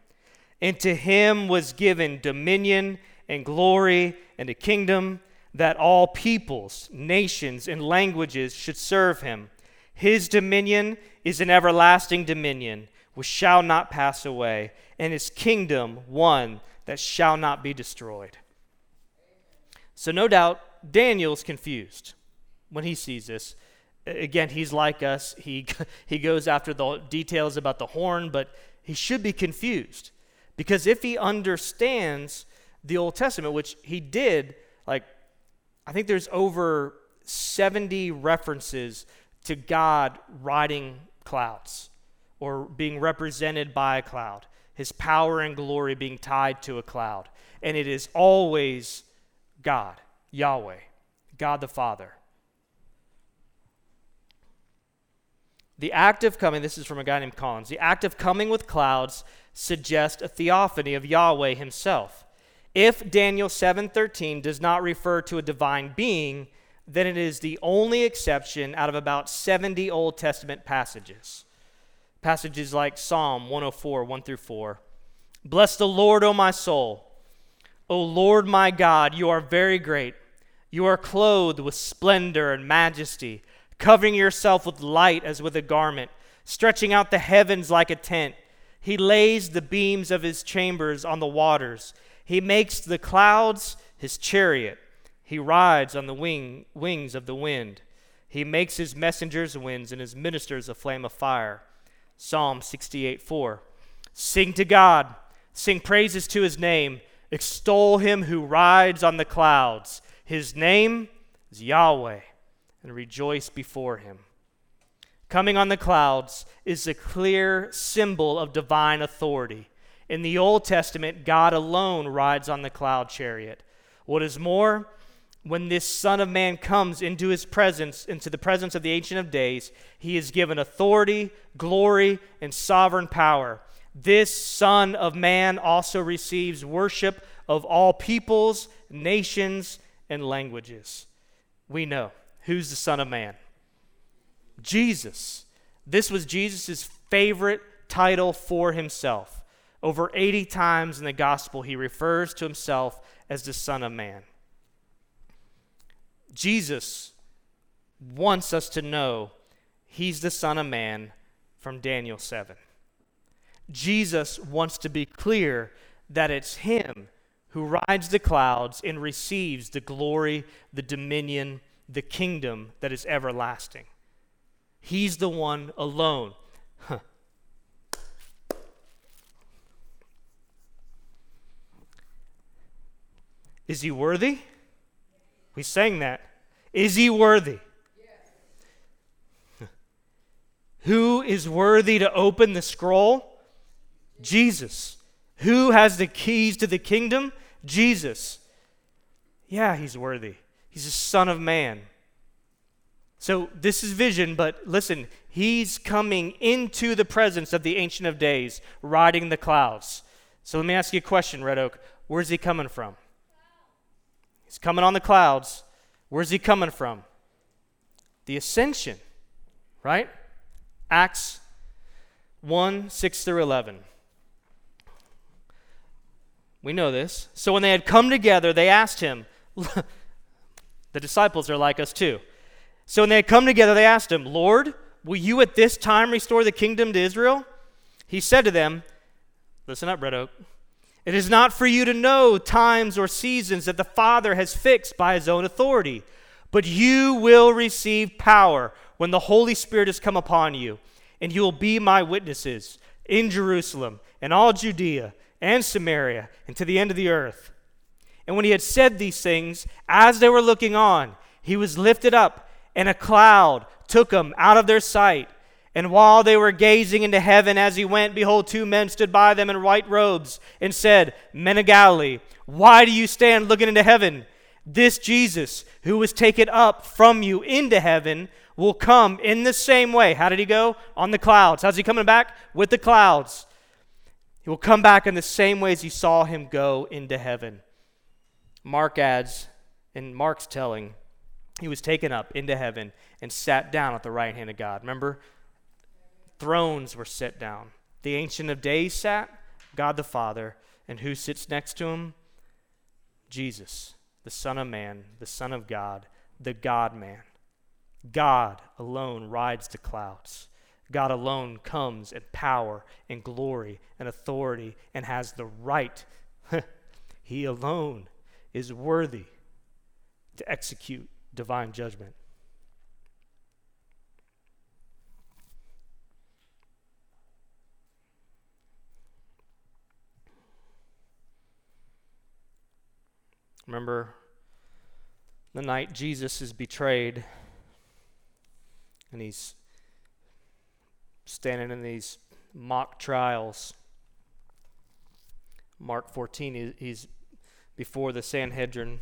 And to him was given dominion and glory and a kingdom that all peoples, nations, and languages should serve him. His dominion is an everlasting dominion which shall not pass away, and his kingdom one that shall not be destroyed. So, no doubt, Daniel's confused when he sees this. Again, he's like us. He, he goes after the details about the horn, but he should be confused. Because if he understands the Old Testament, which he did, like, I think there's over 70 references to God riding clouds or being represented by a cloud, his power and glory being tied to a cloud. And it is always God, Yahweh, God the Father. The act of coming, this is from a guy named Collins, the act of coming with clouds suggests a theophany of Yahweh himself. If Daniel 7:13 does not refer to a divine being, then it is the only exception out of about 70 Old Testament passages. Passages like Psalm 104, 1 through 4. Bless the Lord, O my soul. O Lord my God, you are very great. You are clothed with splendor and majesty covering yourself with light as with a garment, stretching out the heavens like a tent. He lays the beams of his chambers on the waters. He makes the clouds his chariot. He rides on the wing, wings of the wind. He makes his messengers winds and his ministers a flame of fire. Psalm 68 4. Sing to God, sing praises to his name, extol him who rides on the clouds. His name is Yahweh and rejoice before him. Coming on the clouds is a clear symbol of divine authority. In the Old Testament, God alone rides on the cloud chariot. What is more, when this Son of Man comes into his presence, into the presence of the Ancient of Days, he is given authority, glory, and sovereign power. This Son of Man also receives worship of all peoples, nations, and languages. We know Who's the Son of Man? Jesus. This was Jesus' favorite title for himself. Over 80 times in the gospel, he refers to himself as the Son of Man. Jesus wants us to know he's the Son of Man from Daniel 7. Jesus wants to be clear that it's him who rides the clouds and receives the glory, the dominion, the kingdom that is everlasting. He's the one alone. Huh. Is he worthy? We sang that. Is he worthy? Who is worthy to open the scroll? Jesus. Who has the keys to the kingdom? Jesus. Yeah, he's worthy. He's a son of man. So this is vision, but listen, he's coming into the presence of the Ancient of Days, riding the clouds. So let me ask you a question, Red Oak. Where's he coming from? He's coming on the clouds. Where's he coming from? The ascension, right? Acts 1 6 through 11. We know this. So when they had come together, they asked him, the disciples are like us too. So when they had come together, they asked him, Lord, will you at this time restore the kingdom to Israel? He said to them, Listen up, Red Oak. It is not for you to know times or seasons that the Father has fixed by his own authority, but you will receive power when the Holy Spirit has come upon you, and you will be my witnesses in Jerusalem and all Judea and Samaria and to the end of the earth. And when he had said these things, as they were looking on, he was lifted up, and a cloud took him out of their sight. And while they were gazing into heaven as he went, behold, two men stood by them in white robes and said, Men of Galilee, why do you stand looking into heaven? This Jesus, who was taken up from you into heaven, will come in the same way. How did he go? On the clouds. How's he coming back? With the clouds. He will come back in the same way as you saw him go into heaven. Mark adds, in Mark's telling, he was taken up into heaven and sat down at the right hand of God. Remember? Thrones were set down. The Ancient of Days sat, God the Father, and who sits next to him? Jesus, the Son of Man, the Son of God, the God man. God alone rides the clouds. God alone comes in power and glory and authority and has the right. he alone is worthy to execute divine judgment. Remember the night Jesus is betrayed and he's standing in these mock trials. Mark 14, he's before the Sanhedrin.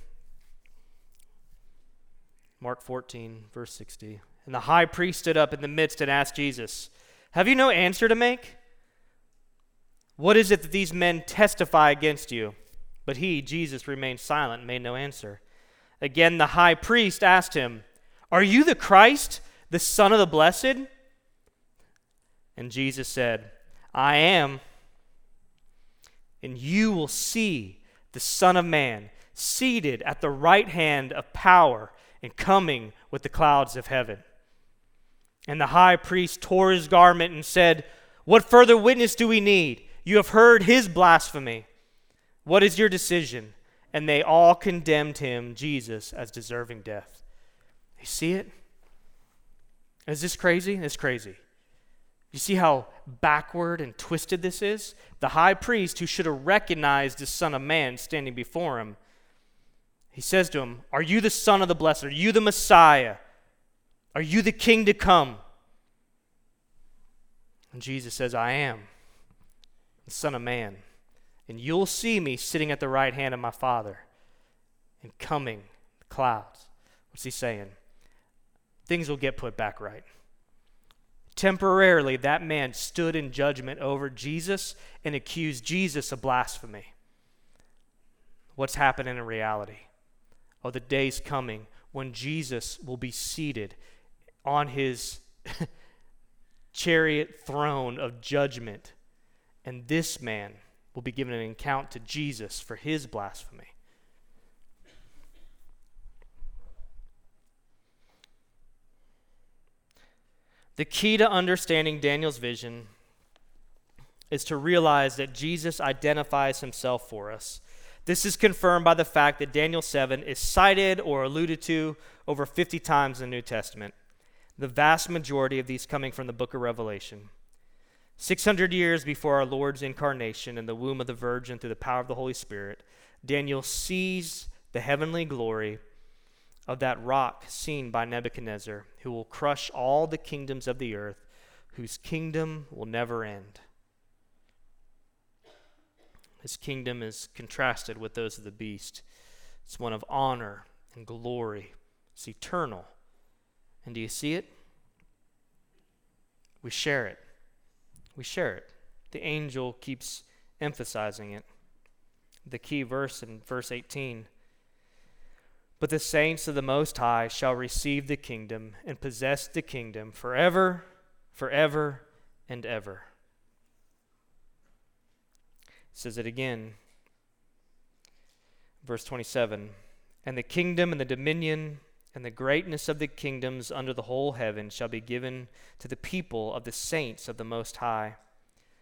Mark 14, verse 60. And the high priest stood up in the midst and asked Jesus, Have you no answer to make? What is it that these men testify against you? But he, Jesus, remained silent and made no answer. Again, the high priest asked him, Are you the Christ, the Son of the Blessed? And Jesus said, I am. And you will see the Son of Man seated at the right hand of power and coming with the clouds of heaven. And the high priest tore his garment and said, What further witness do we need? You have heard his blasphemy. What is your decision? And they all condemned him, Jesus, as deserving death. You see it? Is this crazy? It's crazy. You see how backward and twisted this is? The high priest, who should have recognized the Son of Man standing before him, he says to him, Are you the Son of the Blessed? Are you the Messiah? Are you the King to come? And Jesus says, I am the Son of Man and you'll see me sitting at the right hand of my Father and coming clouds. What's he saying? Things will get put back right. Temporarily, that man stood in judgment over Jesus and accused Jesus of blasphemy. What's happening in reality? Oh, the day's coming when Jesus will be seated on his chariot throne of judgment, and this man will be given an account to Jesus for his blasphemy. The key to understanding Daniel's vision is to realize that Jesus identifies himself for us. This is confirmed by the fact that Daniel 7 is cited or alluded to over 50 times in the New Testament. the vast majority of these coming from the book of Revelation. 600 years before our Lord's incarnation in the womb of the Virgin through the power of the Holy Spirit, Daniel sees the heavenly glory of that rock seen by Nebuchadnezzar, who will crush all the kingdoms of the earth, whose kingdom will never end. His kingdom is contrasted with those of the beast. It's one of honor and glory, it's eternal. And do you see it? We share it. We share it. The angel keeps emphasizing it. The key verse in verse 18 But the saints of the Most High shall receive the kingdom and possess the kingdom forever, forever, and ever says it again. Verse 27 And the kingdom and the dominion and the greatness of the kingdoms under the whole heaven shall be given to the people of the saints of the Most High.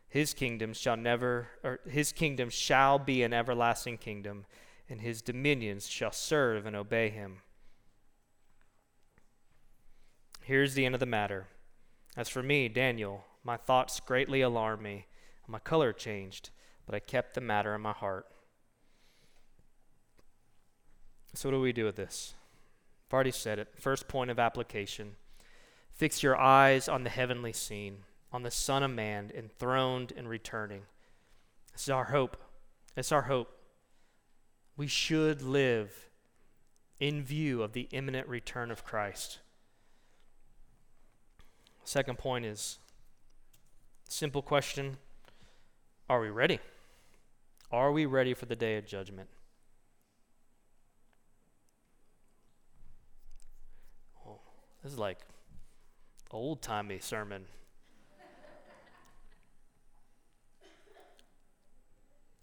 His kingdom shall never, or his kingdom shall be an everlasting kingdom, and his dominions shall serve and obey him. Here's the end of the matter. As for me, Daniel, my thoughts greatly alarmed me, and my color changed but I kept the matter in my heart. So, what do we do with this? I've already said it. First point of application fix your eyes on the heavenly scene, on the Son of Man, enthroned and returning. This is our hope. It's our hope. We should live in view of the imminent return of Christ. Second point is simple question Are we ready? Are we ready for the day of judgment? Oh, this is like old timey sermon.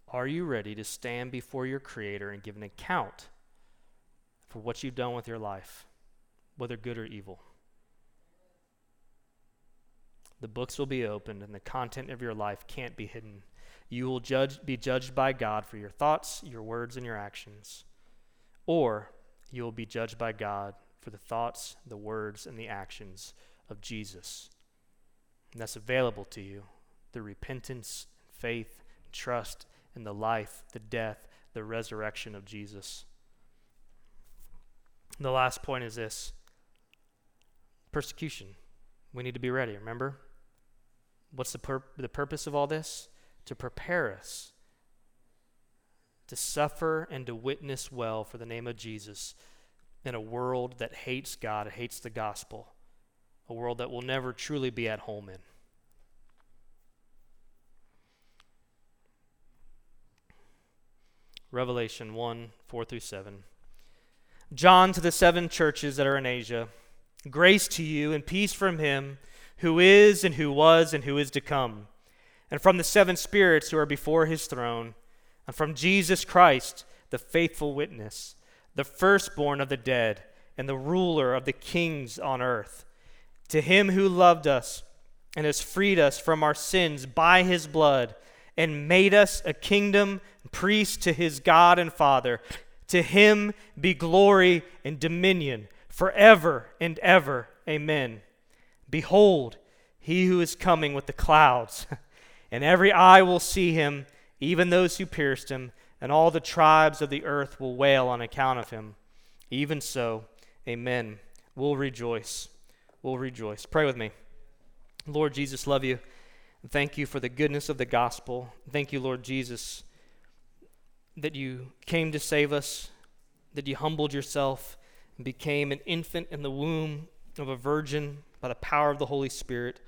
Are you ready to stand before your Creator and give an account for what you've done with your life, whether good or evil? The books will be opened, and the content of your life can't be hidden. You will judge, be judged by God for your thoughts, your words, and your actions. Or you will be judged by God for the thoughts, the words, and the actions of Jesus. And that's available to you the repentance, faith, and trust in the life, the death, the resurrection of Jesus. The last point is this persecution. We need to be ready, remember? What's the, pur- the purpose of all this? to prepare us to suffer and to witness well for the name of Jesus in a world that hates God, hates the gospel, a world that will never truly be at home in. Revelation 1 4 through 7. John to the seven churches that are in Asia, grace to you and peace from him who is and who was and who is to come and from the seven spirits who are before his throne, and from Jesus Christ, the faithful witness, the firstborn of the dead, and the ruler of the kings on earth. To him who loved us and has freed us from our sins by his blood, and made us a kingdom, priest to his God and Father, to him be glory and dominion forever and ever. Amen. Behold, he who is coming with the clouds. and every eye will see him, even those who pierced him, and all the tribes of the earth will wail on account of him. Even so, amen. We'll rejoice. We'll rejoice. Pray with me. Lord Jesus, love you. Thank you for the goodness of the gospel. Thank you, Lord Jesus, that you came to save us, that you humbled yourself and became an infant in the womb of a virgin by the power of the Holy Spirit.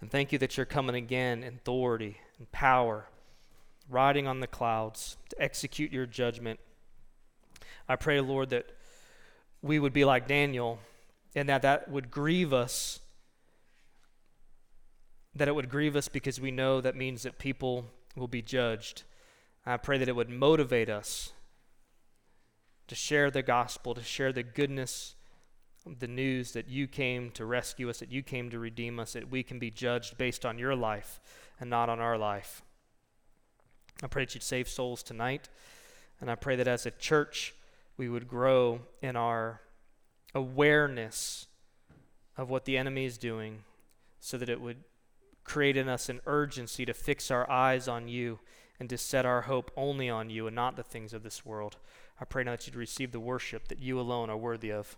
And thank you that you're coming again in authority and power, riding on the clouds to execute your judgment. I pray, Lord, that we would be like Daniel and that that would grieve us. That it would grieve us because we know that means that people will be judged. I pray that it would motivate us to share the gospel, to share the goodness the news that you came to rescue us, that you came to redeem us, that we can be judged based on your life and not on our life. I pray that you'd save souls tonight. And I pray that as a church, we would grow in our awareness of what the enemy is doing so that it would create in us an urgency to fix our eyes on you and to set our hope only on you and not the things of this world. I pray now that you'd receive the worship that you alone are worthy of.